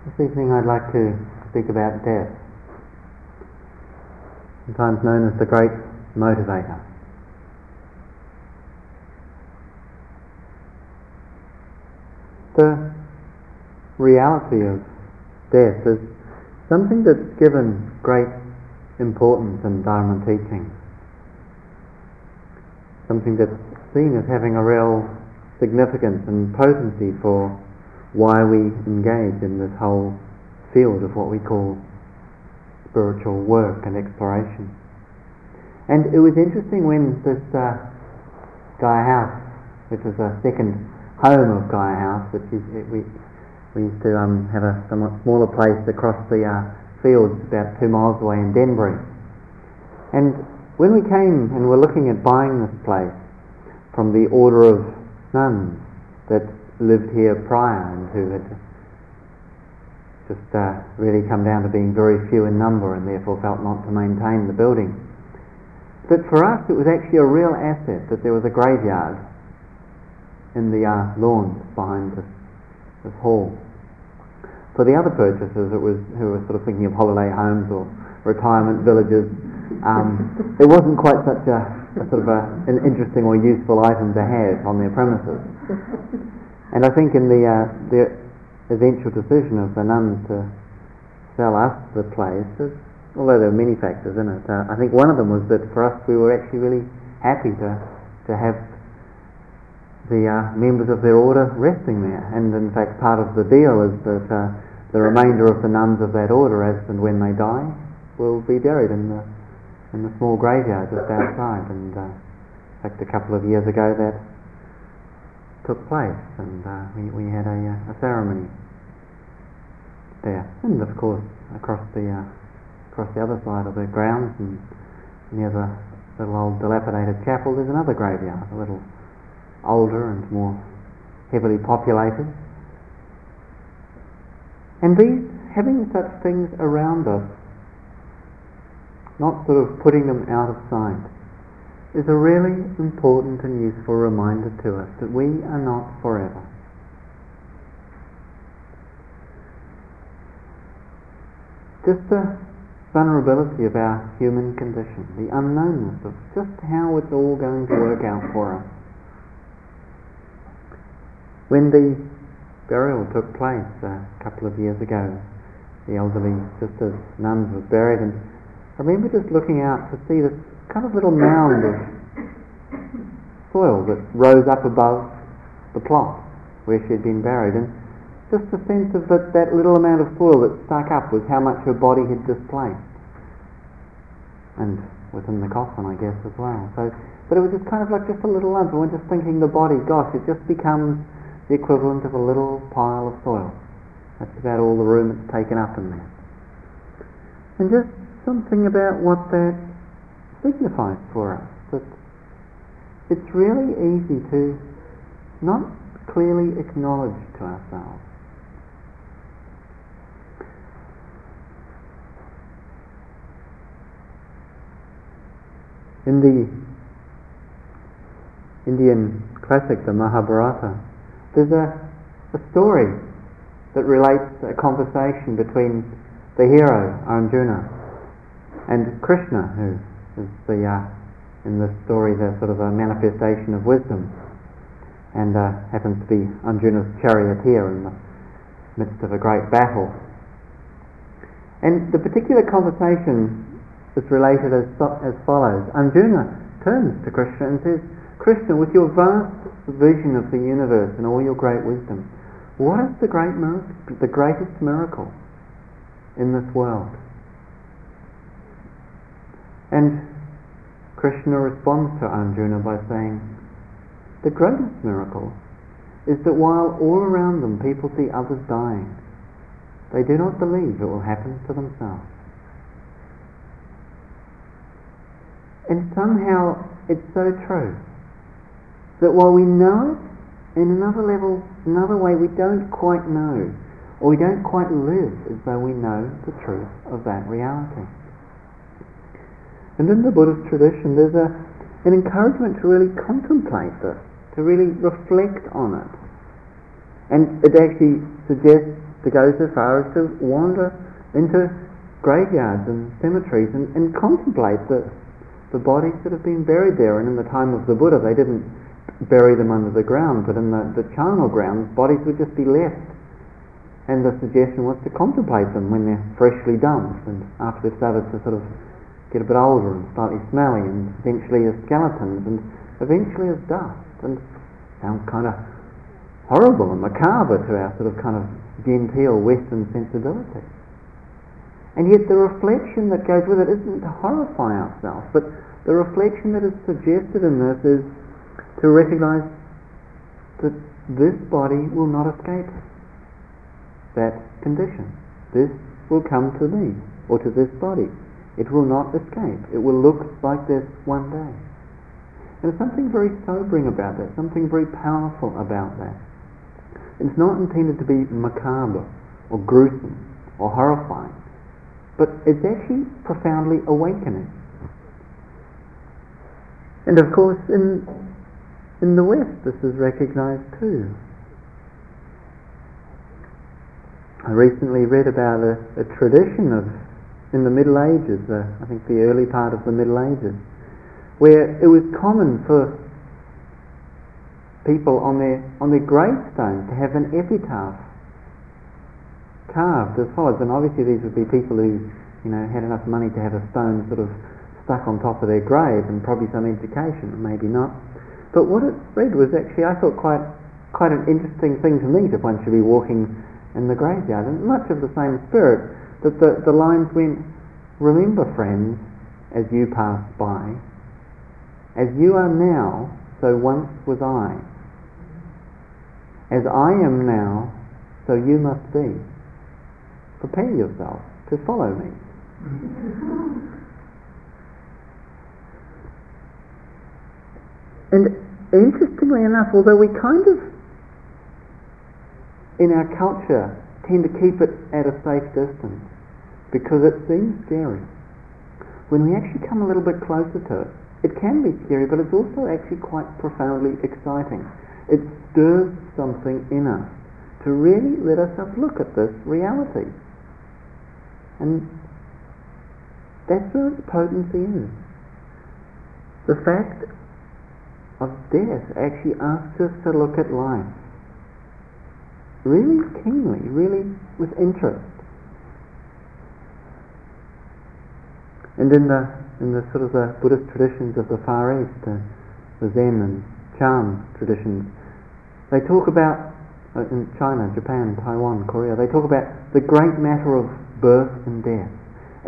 This evening I'd like to speak about death, sometimes known as the great motivator. The reality of death is something that's given great importance in Dharma teaching. Something that's seen as having a real significance and potency for why we engage in this whole field of what we call spiritual work and exploration. And it was interesting when this uh, Gaia House, which was a second home of Gaia House, which is, it, we, we used to um, have a somewhat smaller place across the uh, fields about two miles away in Denbury. And when we came and were looking at buying this place from the order of nuns that lived here prior and who had just uh, really come down to being very few in number and therefore felt not to maintain the building. But for us it was actually a real asset that there was a graveyard in the uh, lawns behind this, this hall. For the other purchasers it was, who were sort of thinking of holiday homes or retirement villages, um, it wasn't quite such a a sort of a, an interesting or useful item to have on their premises. And I think in the, uh, the eventual decision of the nuns to sell us the place, although there were many factors in it, uh, I think one of them was that for us we were actually really happy to, to have the uh, members of their order resting there. And in fact, part of the deal is that uh, the remainder of the nuns of that order, as and when they die, will be buried in the in the small graveyard just outside. And uh, in fact, a couple of years ago that took place, and uh, we, we had a, uh, a ceremony there. And of course, across the uh, across the other side of the grounds and near the little old dilapidated chapel, there's another graveyard, a little older and more heavily populated. And these, having such things around us, not sort of putting them out of sight, is a really important and useful reminder to us that we are not forever. Just the vulnerability of our human condition, the unknownness of just how it's all going to work out for us. When the burial took place a couple of years ago, the elderly sisters, nuns, was buried, and I remember just looking out to see this kind of little mound of soil that rose up above the plot where she had been buried, and just the sense of that, that little amount of soil that stuck up was how much her body had displaced. And within the coffin, I guess, as well. So, but it was just kind of like just a little lump. Went just thinking the body, gosh, it just becomes the equivalent of a little pile of soil. That's about all the room it's taken up in there. And just something about what that signifies for us. That it's really easy to not clearly acknowledge to ourselves. In the Indian classic, the Mahabharata, there's a, a story that relates a conversation between the hero, Arjuna, and Krishna, who is the uh, in this story the sort of a manifestation of wisdom, and uh, happens to be Arjuna's charioteer in the midst of a great battle. And the particular conversation is related as, as follows. Arjuna turns to Krishna and says, Krishna, with your vast vision of the universe and all your great wisdom, what is the great miracle, the greatest miracle in this world? And Krishna responds to Arjuna by saying, The greatest miracle is that while all around them people see others dying, they do not believe it will happen to themselves. And somehow it's so true that while we know it, in another level, another way, we don't quite know, or we don't quite live as though we know the truth of that reality. And in the Buddhist tradition, there's a, an encouragement to really contemplate this, to really reflect on it. And it actually suggests to go so far as to wander into graveyards and cemeteries and, and contemplate the, the bodies that have been buried there. And in the time of the Buddha, they didn't bury them under the ground, but in the, the charnel ground, bodies would just be left. And the suggestion was to contemplate them when they're freshly dumped and after they've started to sort of get a bit older and slightly smelly and eventually as skeletons and eventually as dust and sound kind of horrible and macabre to our sort of kind of genteel Western sensibility. And yet the reflection that goes with it isn't to horrify ourselves, but the reflection that is suggested in this is to recognize that this body will not escape that condition. This will come to me or to this body. It will not escape. It will look like this one day. There's something very sobering about that, something very powerful about that. It's not intended to be macabre or gruesome or horrifying, but it's actually profoundly awakening. And of course, in, in the West, this is recognized too. I recently read about a, a tradition of, in the Middle Ages, uh, I think the early part of the Middle Ages, where it was common for people on their on their gravestone to have an epitaph carved as follows. And obviously these would be people who, you know, had enough money to have a stone sort of stuck on top of their grave and probably some education, maybe not. But what it read was actually I thought quite quite an interesting thing to meet if one should be walking in the graveyard. And much of the same spirit that the, the lines went, Remember friends, as you pass by, as you are now, so once was I. As I am now, so you must be. Prepare yourself to follow me. and interestingly enough, although we kind of, in our culture, tend to keep it at a safe distance because it seems scary, when we actually come a little bit closer to it, it can be scary, but it's also actually quite profoundly exciting. It stirs something in us to really let ourselves look at this reality. And that's where its potency is. The fact of death actually asks us to look at life really keenly, really with interest. And in the in the sort of the Buddhist traditions of the Far East, uh, the Zen and Chan traditions, they talk about, uh, in China, Japan, Taiwan, Korea, they talk about the great matter of birth and death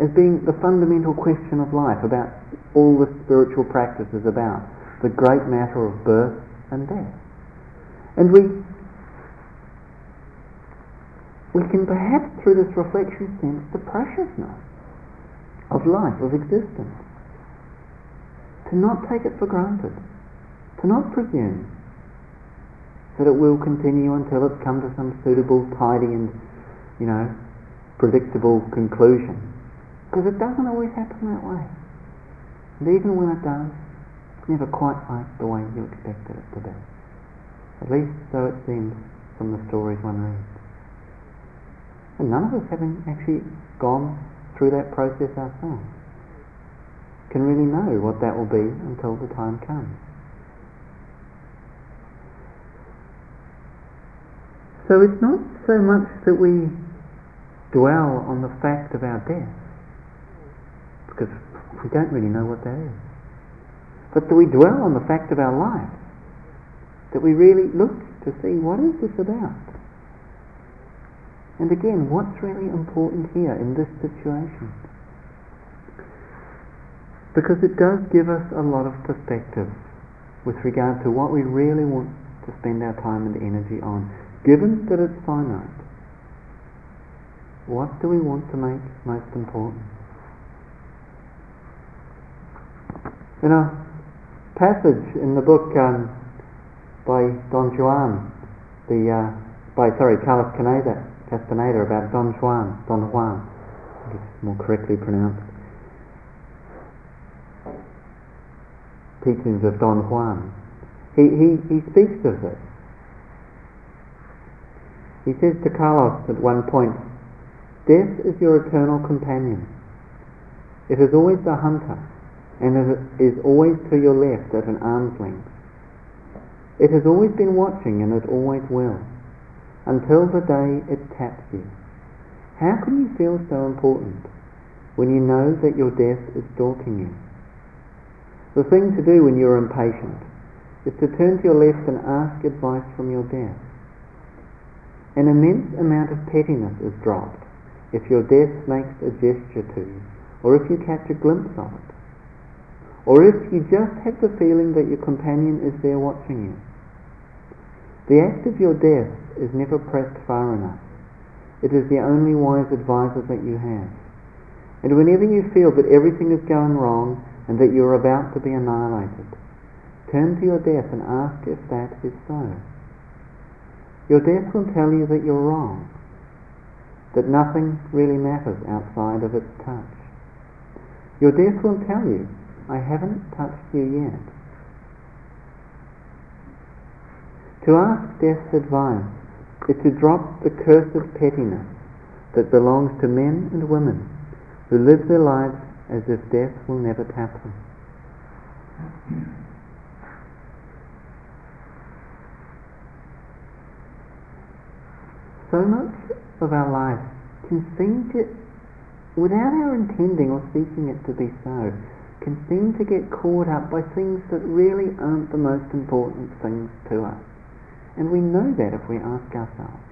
as being the fundamental question of life, about all the spiritual practices about the great matter of birth and death. And we we can perhaps through this reflection sense the preciousness of life, of existence. To not take it for granted, to not presume that it will continue until it's come to some suitable, tidy, and you know, predictable conclusion. Because it doesn't always happen that way. And even when it does, it's never quite like the way you expected it to be. At least so it seems from the stories one reads. And none of us having actually gone through that process ourselves can really know what that will be until the time comes. So it's not so much that we dwell on the fact of our death, because we don't really know what that is, but that we dwell on the fact of our life, that we really look to see what is this about. And again, what's really important here in this situation? Because it does give us a lot of perspective with regard to what we really want to spend our time and energy on given that it's finite, what do we want to make most important? In a passage in the book um, by Don Juan, the uh, by sorry Carlos Castaneda about Don Juan, Don Juan, it's more correctly pronounced. Teachings of Don Juan. He, he, he speaks of this He says to Carlos at one point, Death is your eternal companion. It is always the hunter, and it is always to your left at an arm's length. It has always been watching, and it always will, until the day it taps you. How can you feel so important when you know that your death is stalking you? The thing to do when you're impatient is to turn to your left and ask advice from your death. An immense amount of pettiness is dropped if your death makes a gesture to you, or if you catch a glimpse of it, or if you just have the feeling that your companion is there watching you. The act of your death is never pressed far enough. It is the only wise advisor that you have. And whenever you feel that everything is going wrong and that you are about to be annihilated, turn to your death and ask if that is so. Your death will tell you that you're wrong, that nothing really matters outside of its touch. Your death will tell you, I haven't touched you yet. To ask death's advice is to drop the curse of pettiness that belongs to men and women who live their lives as if death will never tap them. So much of our life can seem to, without our intending or seeking it to be so, can seem to get caught up by things that really aren't the most important things to us. And we know that if we ask ourselves.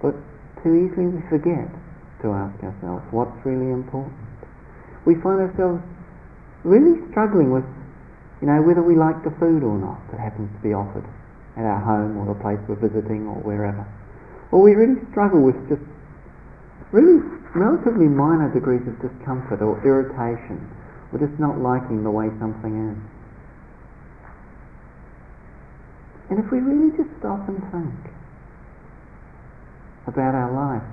But too easily we forget to ask ourselves what's really important we find ourselves really struggling with, you know, whether we like the food or not that happens to be offered at our home or the place we're visiting or wherever. Or we really struggle with just really relatively minor degrees of discomfort or irritation or just not liking the way something is. And if we really just stop and think about our life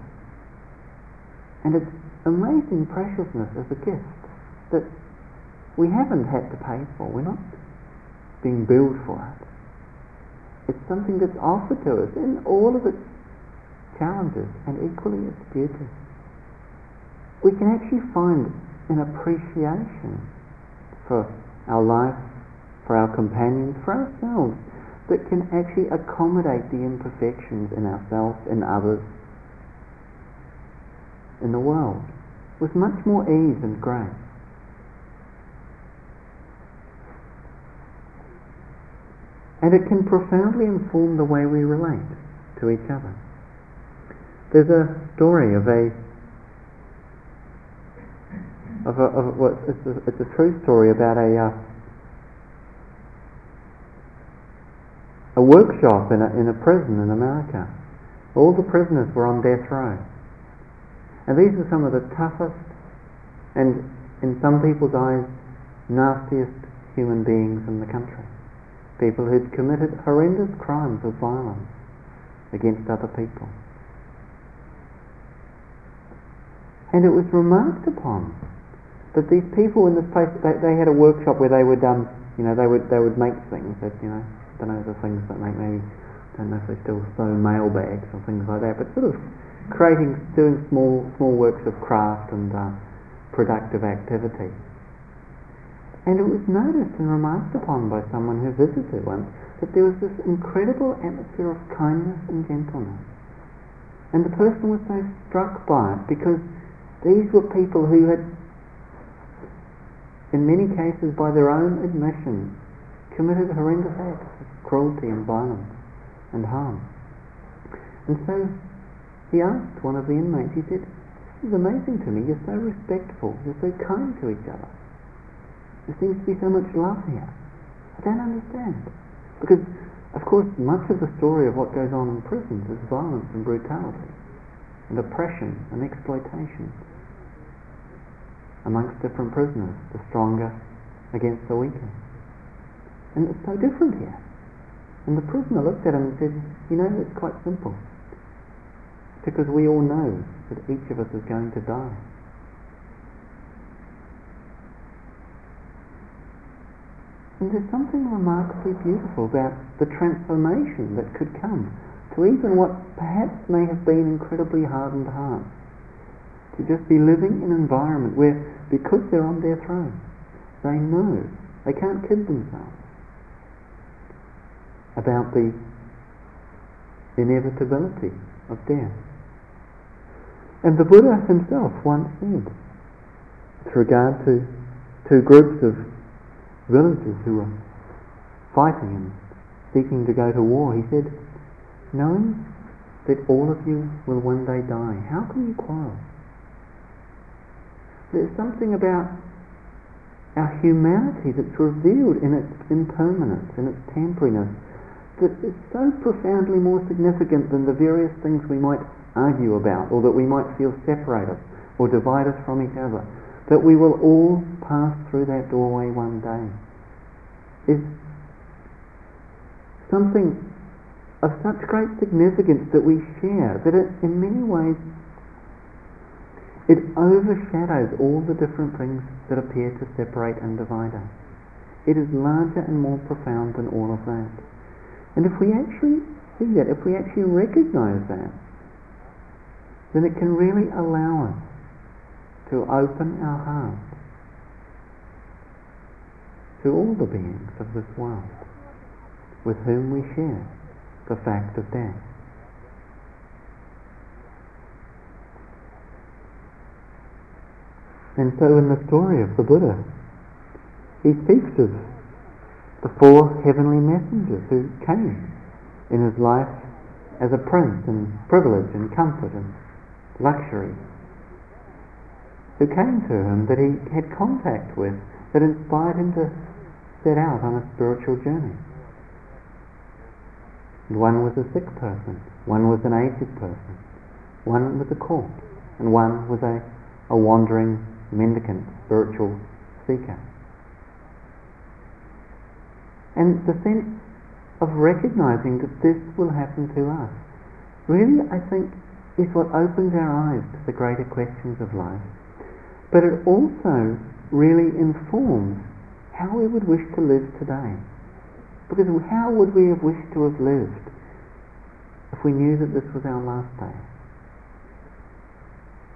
and its amazing preciousness as a gift that we haven't had to pay for. We're not being billed for it. It's something that's offered to us in all of its challenges and equally its beauty. We can actually find an appreciation for our life, for our companions, for ourselves, that can actually accommodate the imperfections in ourselves and others in the world with much more ease and grace. And it can profoundly inform the way we relate to each other. There's a story of a of a, of a it's, a, it's a true story about a uh, a workshop in a, in a prison in America. All the prisoners were on death row. And these are some of the toughest and, in some people's eyes, nastiest human beings in the country. People who'd committed horrendous crimes of violence against other people. And it was remarked upon that these people in this place, they, they had a workshop where they would, um, you know, they would they would make things that, you know, don't know the things that make I don't know if they still sew mailbags or things like that, but sort of creating, doing small, small works of craft and uh, productive activity. And it was noticed and remarked upon by someone who visited once that there was this incredible atmosphere of kindness and gentleness. And the person was so struck by it because these were people who had, in many cases by their own admission, committed horrendous acts of cruelty and violence and harm. And so he asked one of the inmates, he said, This is amazing to me, you're so respectful, you're so kind to each other. There seems to be so much love here. I don't understand. Because, of course, much of the story of what goes on in prisons is violence and brutality, and oppression and exploitation amongst different prisoners, the stronger against the weaker. And it's so different here. And the prisoner looked at him and said, You know, it's quite simple because we all know that each of us is going to die. And there's something remarkably beautiful about the transformation that could come to even what perhaps may have been incredibly hardened hearts, to just be living in an environment where, because they're on death row, they know they can't kid themselves about the inevitability of death. And the Buddha himself once said, with regard to two groups of villagers who were fighting and seeking to go to war, he said, knowing that all of you will one day die, how can you quarrel? There's something about our humanity that's revealed in its impermanence, in its temporariness, that is so profoundly more significant than the various things we might argue about or that we might feel separate us or divide us from each other. That we will all pass through that doorway one day is something of such great significance that we share that it, in many ways it overshadows all the different things that appear to separate and divide us. It is larger and more profound than all of that. And if we actually see that, if we actually recognize that, then it can really allow us to open our hearts to all the beings of this world with whom we share the fact of death. And so in the story of the Buddha, he speaks of the four heavenly messengers who came in his life as a prince in privilege and comfort and luxury, who came to him that he had contact with, that inspired him to set out on a spiritual journey. And one was a sick person, one was an aged person, one was a corpse, and one was a, a wandering mendicant spiritual seeker. And the sense of recognizing that this will happen to us really, I think, is what opens our eyes to the greater questions of life. But it also really informs how we would wish to live today. Because how would we have wished to have lived if we knew that this was our last day?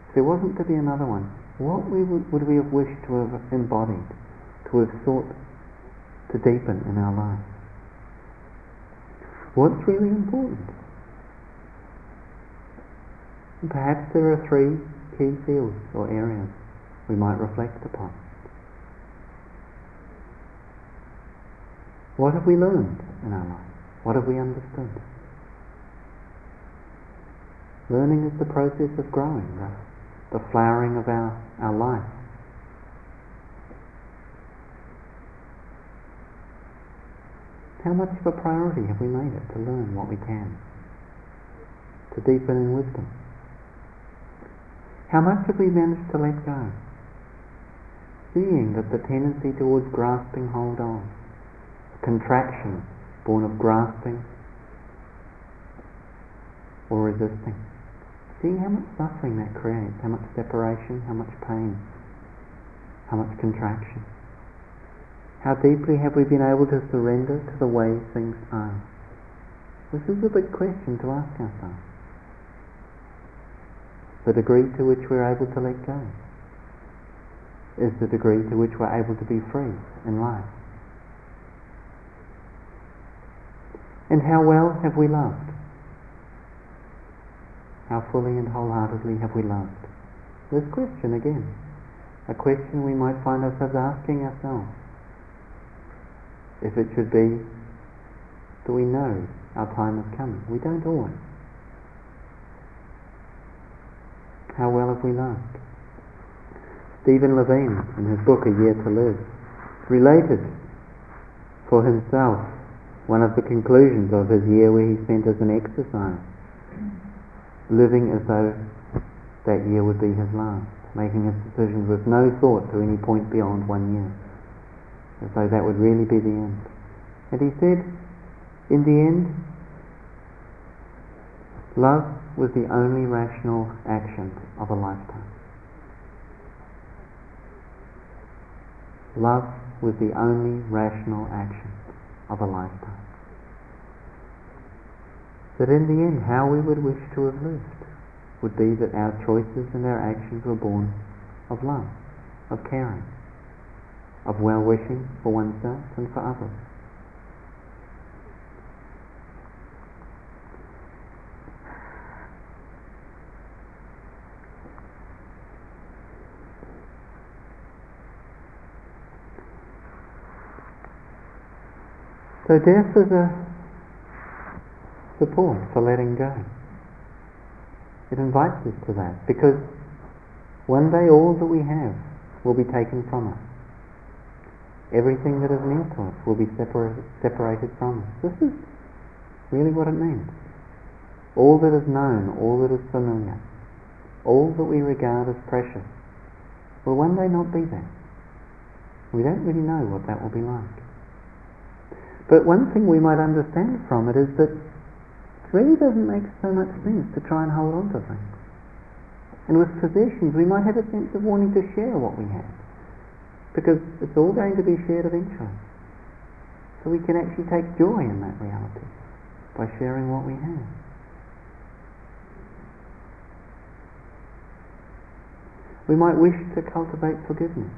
If there wasn't to be another one, what we would, would we have wished to have embodied, to have sought to deepen in our lives. What's really important? Perhaps there are three key fields or areas we might reflect upon. What have we learned in our life? What have we understood? Learning is the process of growing, the, the flowering of our, our life. How much of a priority have we made it to learn what we can? To deepen in wisdom? How much have we managed to let go? Seeing that the tendency towards grasping hold on, contraction born of grasping or resisting. Seeing how much suffering that creates, how much separation, how much pain, how much contraction. How deeply have we been able to surrender to the way things are? This is a big question to ask ourselves. The degree to which we're able to let go is the degree to which we're able to be free in life. And how well have we loved? How fully and wholeheartedly have we loved? This question again, a question we might find ourselves asking ourselves if it should be that we know our time is coming. We don't always. How well have we loved? Stephen Levine, in his book A Year to Live, related for himself one of the conclusions of his year where he spent as an exercise, living as though that year would be his last, making his decisions with no thought to any point beyond one year as though that would really be the end. And he said, in the end, love was the only rational action of a lifetime. Love was the only rational action of a lifetime. that in the end how we would wish to have lived would be that our choices and our actions were born of love, of caring, of well wishing for oneself and for others. So death is a support for letting go. It invites us to that because one day all that we have will be taken from us. Everything that is near to will be separated, separated from us. This is really what it means. All that is known, all that is familiar, all that we regard as precious will one day not be there. We don't really know what that will be like. But one thing we might understand from it is that it really doesn't make so much sense to try and hold on to things. And with possessions, we might have a sense of wanting to share what we have, because it's all going to be shared eventually. So we can actually take joy in that reality by sharing what we have. We might wish to cultivate forgiveness,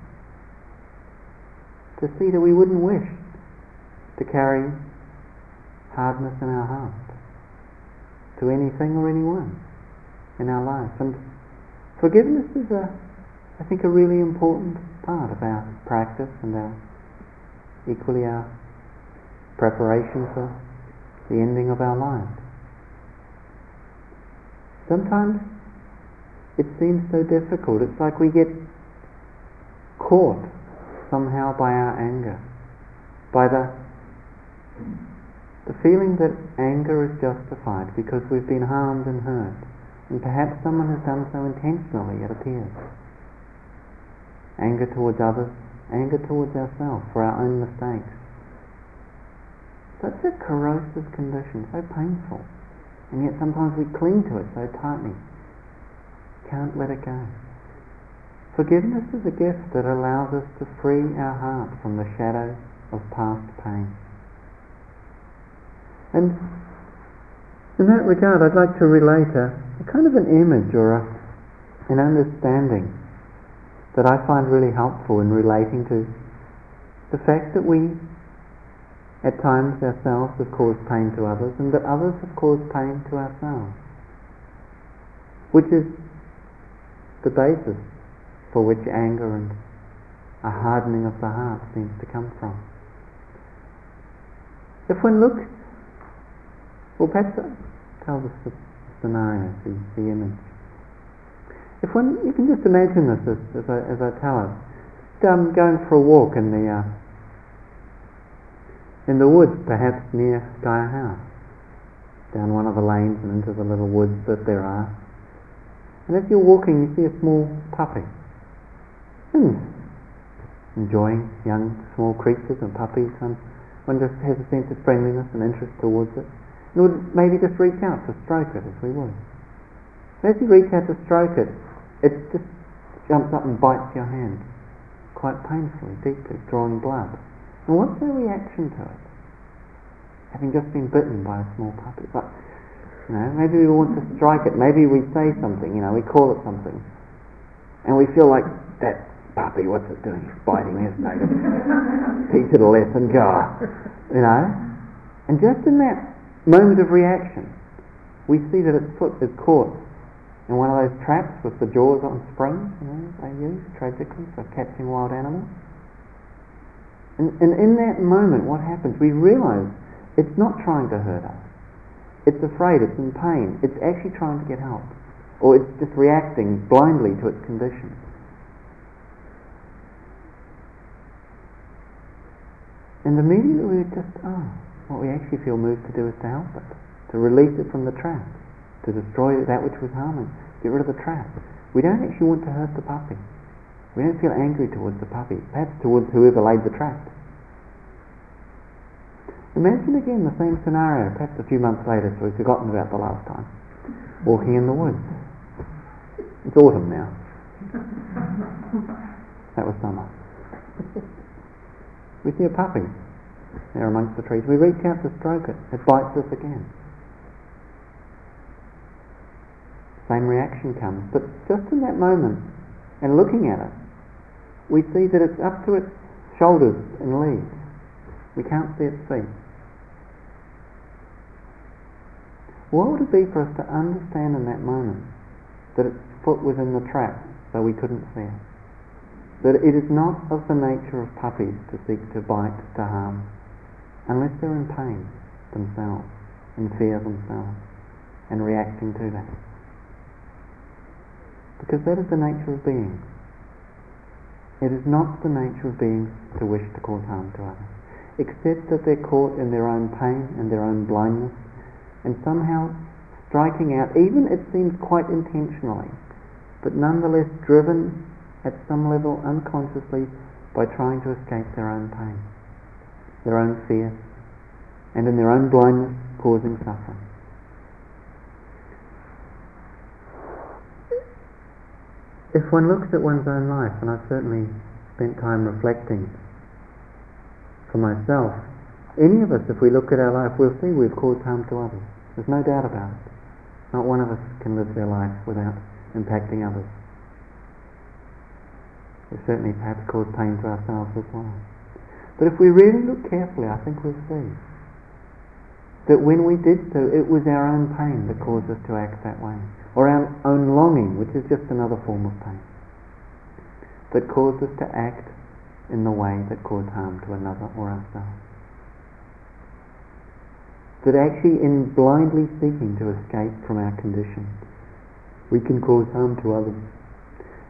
to see that we wouldn't wish to carry hardness in our heart to anything or anyone in our life. And forgiveness is a, I think, a really important part of our practice and our equally our preparation for the ending of our lives. Sometimes it seems so difficult. It's like we get caught somehow by our anger, by the the feeling that anger is justified because we've been harmed and hurt, and perhaps someone has done so intentionally, it appears. Anger towards others, anger towards ourselves for our own mistakes. Such a corrosive condition, so painful, and yet sometimes we cling to it so tightly. Can't let it go. Forgiveness is a gift that allows us to free our heart from the shadow of past pain. And in that regard, I'd like to relate a, a kind of an image or a, an understanding that I find really helpful in relating to the fact that we at times ourselves have caused pain to others and that others have caused pain to ourselves, which is the basis for which anger and a hardening of the heart seems to come from. If one looks well, perhaps tell the scenario, the, the image. If one, you can just imagine this as, as, I, as I tell it. Um, going for a walk in the uh, in the woods, perhaps near Gaia House, down one of the lanes and into the little woods that there are. And as you're walking, you see a small puppy. Hmm. Enjoying young, small creatures and puppies, and one just has a sense of friendliness and interest towards it and would maybe just reach out to stroke it as we would. As you reach out to stroke it, it just jumps up and bites your hand quite painfully, deeply, drawing blood. And what's their reaction to it? Having just been bitten by a small puppy. But, you know, maybe we want to strike it, maybe we say something, you know, we call it something. And we feel like that puppy, what's it doing? It's biting me, isn't it? Teach it a lesson, go. You know? And just in that moment of reaction, we see that its foot is caught in one of those traps with the jaws on springs, you know, they use tragically for catching wild animals. And, and in that moment, what happens? We realize it's not trying to hurt us. It's afraid, it's in pain, it's actually trying to get help. Or it's just reacting blindly to its condition. And immediately we just, oh, what we actually feel moved to do is to help it, to release it from the trap, to destroy that which was harming, get rid of the trap. We don't actually want to hurt the puppy. We don't feel angry towards the puppy, perhaps towards whoever laid the trap. Imagine again the same scenario, perhaps a few months later, so we've forgotten about the last time. Walking in the woods. It's autumn now. That was summer. We see a puppy there amongst the trees. We reach out to stroke it. It bites us again. Same reaction comes. But just in that moment, and looking at it, we see that it's up to its shoulders and legs. We can't see its feet. What would it be for us to understand in that moment that its foot was in the trap, though we couldn't see it? That it is not of the nature of puppies to seek to bite, to harm, unless they're in pain themselves, in fear themselves, and reacting to that. Because that is the nature of beings. It is not the nature of beings to wish to cause harm to others, except that they're caught in their own pain and their own blindness and somehow striking out, even it seems quite intentionally, but nonetheless driven at some level unconsciously by trying to escape their own pain, their own fear, and in their own blindness causing suffering. If one looks at one's own life, and I've certainly spent time reflecting for myself, any of us, if we look at our life, we'll see we've caused harm to others. There's no doubt about it. Not one of us can live their life without impacting others. We certainly perhaps caused pain to ourselves as well. But if we really look carefully, I think we'll see that when we did so, it was our own pain that caused us to act that way, or our own longing, which is just another form of pain, that caused us to act in the way that caused harm to another or ourselves that actually in blindly seeking to escape from our condition, we can cause harm to others.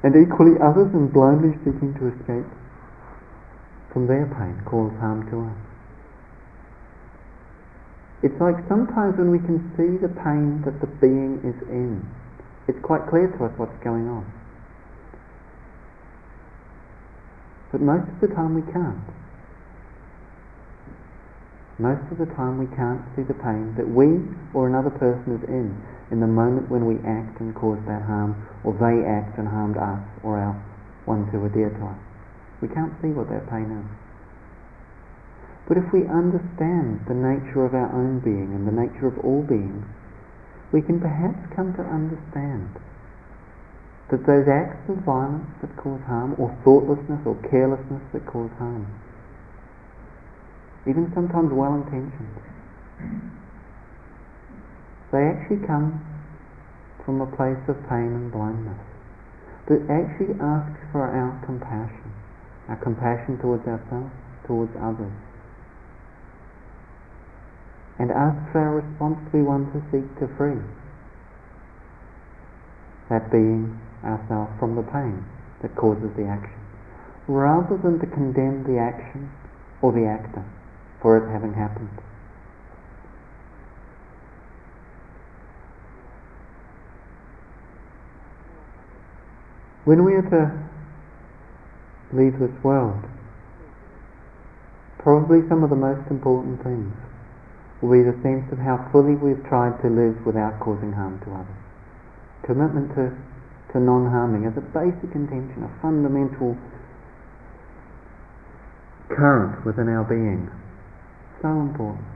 And equally, others in blindly seeking to escape from their pain cause harm to us. It's like sometimes when we can see the pain that the being is in, it's quite clear to us what's going on. But most of the time we can't. Most of the time we can't see the pain that we or another person is in in the moment when we act and cause that harm, or they act and harmed us or our ones who are dear to us. We can't see what that pain is. But if we understand the nature of our own being and the nature of all beings, we can perhaps come to understand that those acts of violence that cause harm, or thoughtlessness or carelessness that cause harm, even sometimes well intentioned, they actually come from a place of pain and blindness that actually asks for our compassion, our compassion towards ourselves, towards others, and for our response we want to seek to free that being ourselves from the pain that causes the action, rather than to condemn the action or the actor for it having happened. When we are to leave this world, probably some of the most important things will be the sense of how fully we've tried to live without causing harm to others. Commitment to, to non-harming is a basic intention, a fundamental current within our being so important.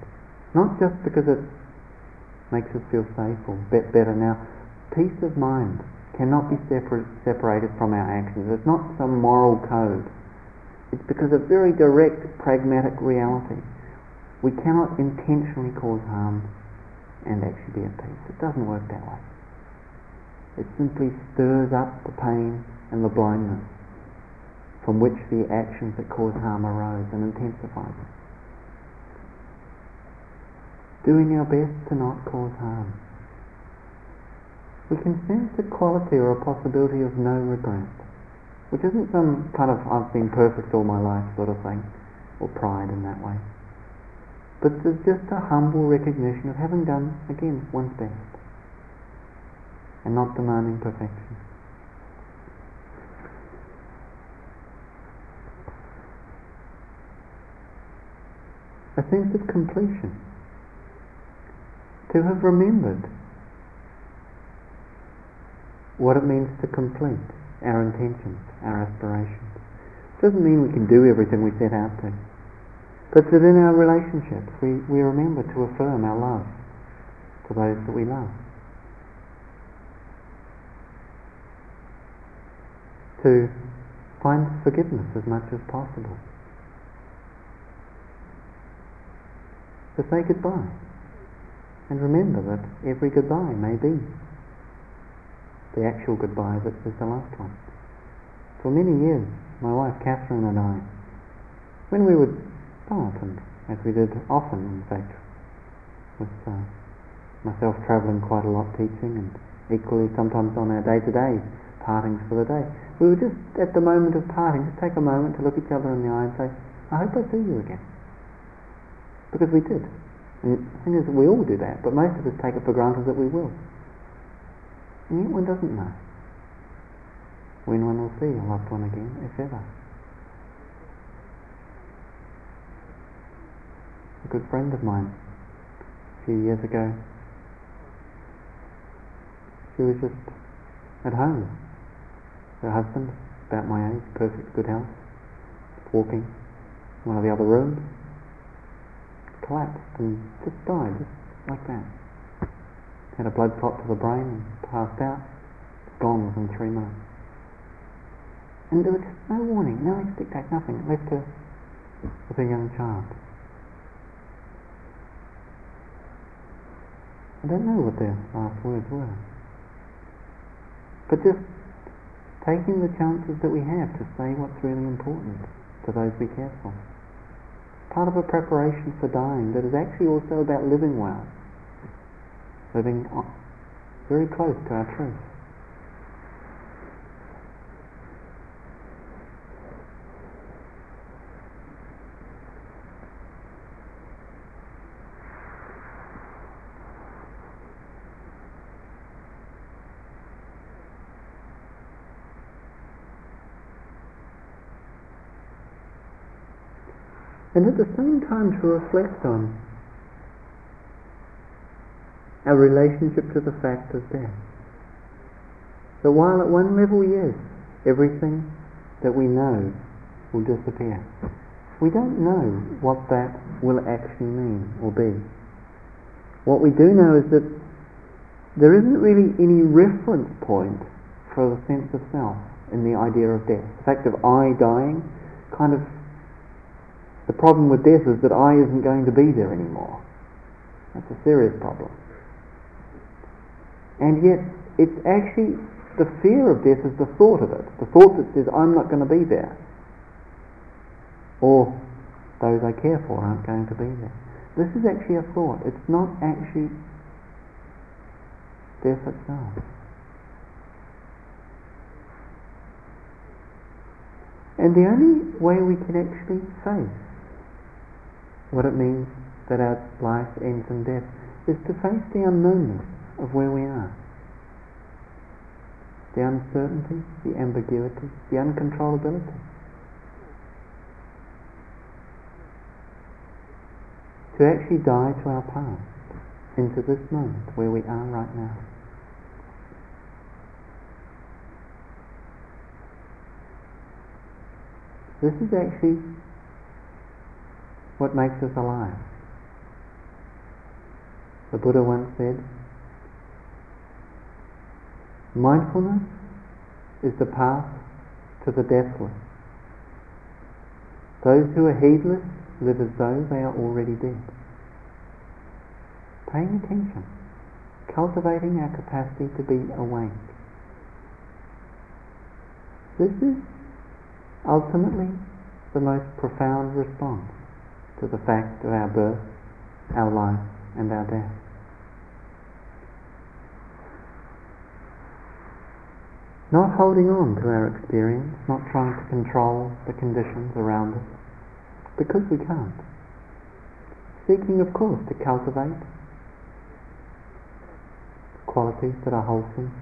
Not just because it makes us feel safe or better now. Peace of mind cannot be separ- separated from our actions. It's not some moral code. It's because of very direct, pragmatic reality. We cannot intentionally cause harm and actually be at peace. It doesn't work that way. It simply stirs up the pain and the blindness from which the actions that cause harm arose and intensifies it doing our best to not cause harm. We can sense a quality or a possibility of no regret, which isn't some kind of I've been perfect all my life sort of thing, or pride in that way. But there's just a humble recognition of having done, again, one's best, and not demanding perfection. A sense of completion to have remembered what it means to complete our intentions, our aspirations. It doesn't mean we can do everything we set out to, but that in our relationships we, we remember to affirm our love to those that we love. to find forgiveness as much as possible. To say goodbye. And remember that every goodbye may be the actual goodbye that is the last one. For many years, my wife Catherine and I, when we would start, and as we did often, in fact, with uh, myself travelling quite a lot teaching, and equally sometimes on our day-to-day partings for the day, we would just, at the moment of parting, just take a moment to look each other in the eye and say, I hope I see you again. Because we did. And the thing is, we all do that, but most of us take it for granted that we will. And yet one doesn't know when one will see a loved one again, if ever. A good friend of mine, a few years ago, she was just at home. Her husband, about my age, perfect good health, walking in one of the other rooms, collapsed and just died, just like that. Had a blood clot to the brain and passed out, gone within three months. And there was no warning, no expectation, nothing. It left her with a young child. I don't know what their last words were. But just taking the chances that we have to say what's really important to those we care for. Part of a preparation for dying that is actually also about living well, living very close to our truth. And at the same time to reflect on our relationship to the fact of death. So while at one level, yes, everything that we know will disappear, we don't know what that will actually mean or be. What we do know is that there isn't really any reference point for the sense of self in the idea of death. The fact of I dying kind of the problem with death is that I isn't going to be there anymore. That's a serious problem. And yet, it's actually the fear of death is the thought of it. The thought that says, I'm not going to be there. Or those I care for aren't going to be there. This is actually a thought. It's not actually death itself. And the only way we can actually face what it means that our life ends in death is to face the unknownness of where we are. The uncertainty, the ambiguity, the uncontrollability. To actually die to our past into this moment where we are right now. This is actually what makes us alive. The Buddha once said, mindfulness is the path to the deathless. Those who are heedless live as though they are already dead. Paying attention, cultivating our capacity to be awake. This is ultimately the most profound response to the fact of our birth, our life, and our death. Not holding on to our experience, not trying to control the conditions around us, because we can't. Seeking, of course, to cultivate qualities that are wholesome,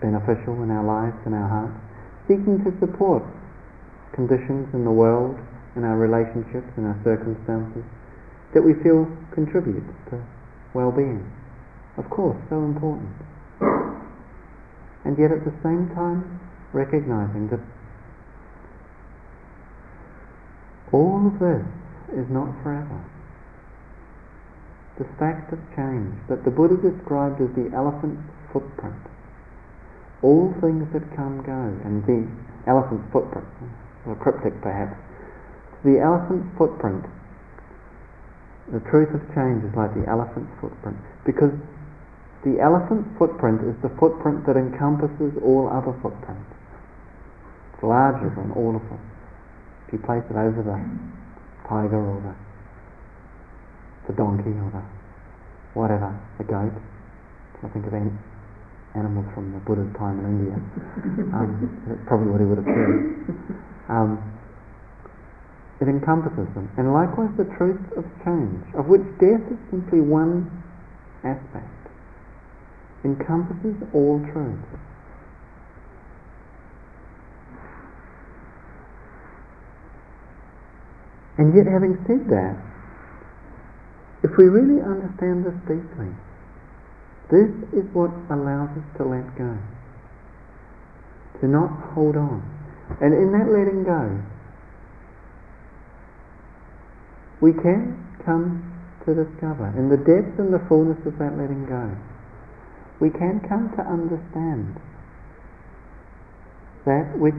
beneficial in our lives and our hearts. Seeking to support conditions in the world in our relationships, in our circumstances, that we feel contributes to well-being. Of course, so important. And yet at the same time, recognizing that all of this is not forever. The fact of change that the Buddha described as the elephant's footprint. All things that come go, and the elephant's footprint, or cryptic perhaps. The elephant's footprint, the truth of change is like the elephant's footprint, because the elephant's footprint is the footprint that encompasses all other footprints. It's larger than all of them. If you place it over the tiger or the, the donkey or the whatever, the goat, I think of any animals from the Buddha's time in India. Um, probably what he would have said. Um, it encompasses them. And likewise the truth of change, of which death is simply one aspect, encompasses all truth. And yet having said that, if we really understand this deeply, this is what allows us to let go. To not hold on. And in that letting go, we can come to discover, in the depth and the fullness of that letting go, we can come to understand that which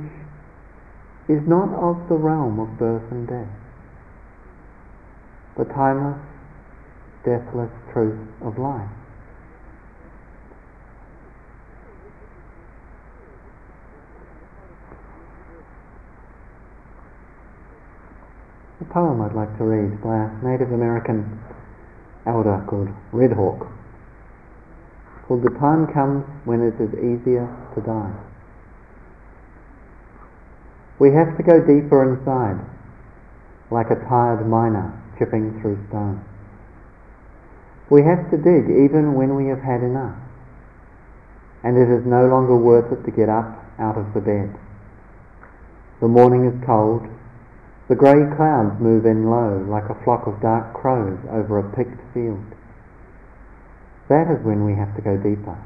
is not of the realm of birth and death, the timeless, deathless truth of life. A poem I'd like to read by a Native American elder called Red Hawk, called The Time Comes When It Is Easier to Die. We have to go deeper inside, like a tired miner chipping through stone. We have to dig even when we have had enough, and it is no longer worth it to get up out of the bed. The morning is cold, the grey clouds move in low like a flock of dark crows over a picked field. That is when we have to go deeper,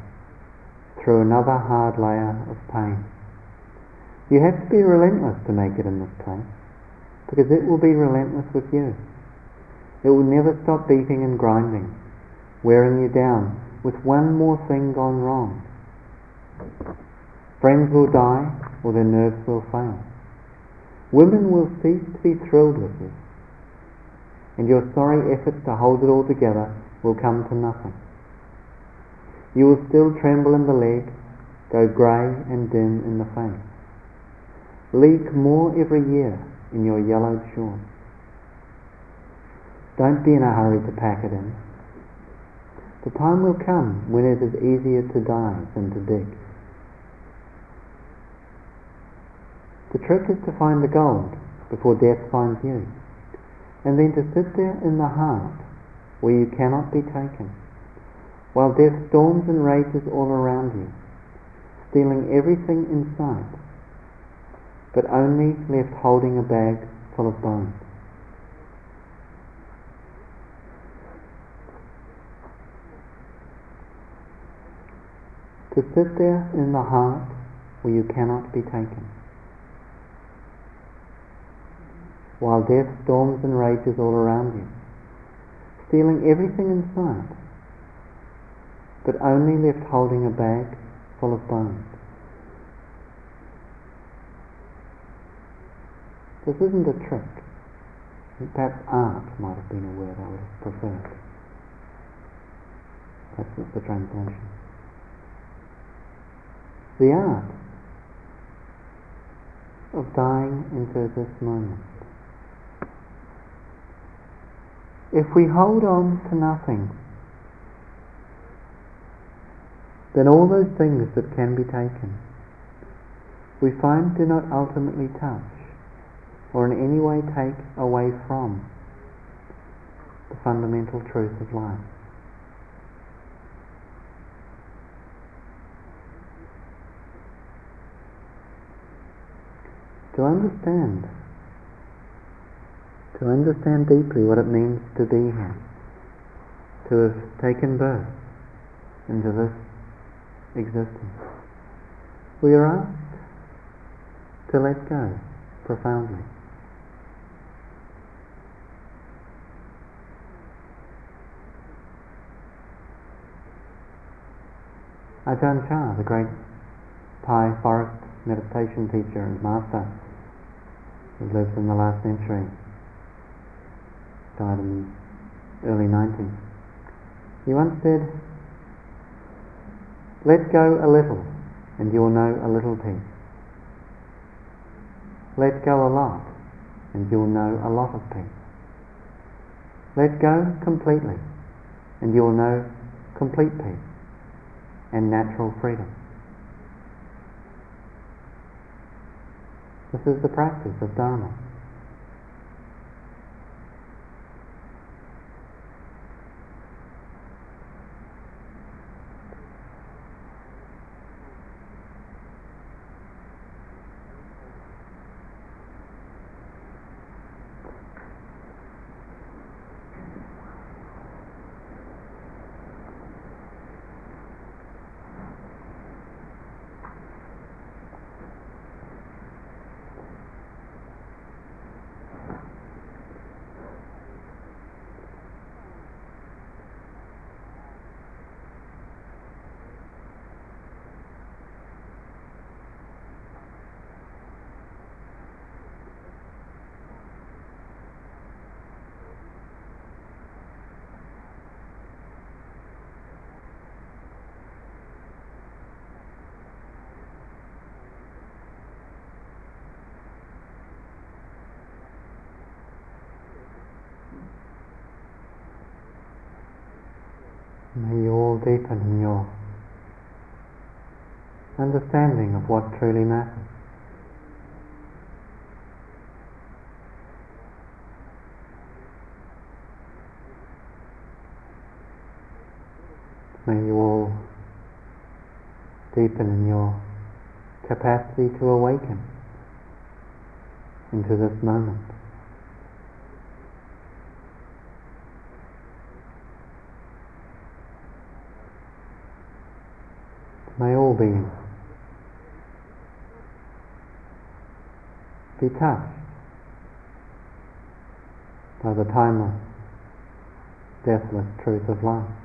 through another hard layer of pain. You have to be relentless to make it in this place, because it will be relentless with you. It will never stop beating and grinding, wearing you down with one more thing gone wrong. Friends will die or their nerves will fail. Women will cease to be thrilled with you, and your sorry efforts to hold it all together will come to nothing. You will still tremble in the leg, go grey and dim in the face, leak more every year in your yellowed shorts. Don't be in a hurry to pack it in. The time will come when it is easier to die than to dig. The trick is to find the gold before death finds you, and then to sit there in the heart where you cannot be taken, while death storms and rages all around you, stealing everything in sight, but only left holding a bag full of bones. To sit there in the heart where you cannot be taken while death storms and rages all around you, stealing everything in sight, but only left holding a bag full of bones. This isn't a trick. Perhaps art might have been a word I would have preferred. That's the translation. The art of dying into this moment. If we hold on to nothing, then all those things that can be taken, we find do not ultimately touch or in any way take away from the fundamental truth of life. To understand understand deeply what it means to be here, to have taken birth into this existence. We are asked to let go profoundly. Ajahn Chah, the great Thai forest meditation teacher and master who lived in the last century, died in the early 90s. He once said, let go a little and you will know a little peace. Let go a lot and you will know a lot of peace. Let go completely and you will know complete peace and natural freedom. This is the practice of Dharma. May you all deepen in your understanding of what truly matters. May you all deepen in your capacity to awaken into this moment. May all beings be touched by the timeless, deathless truth of life.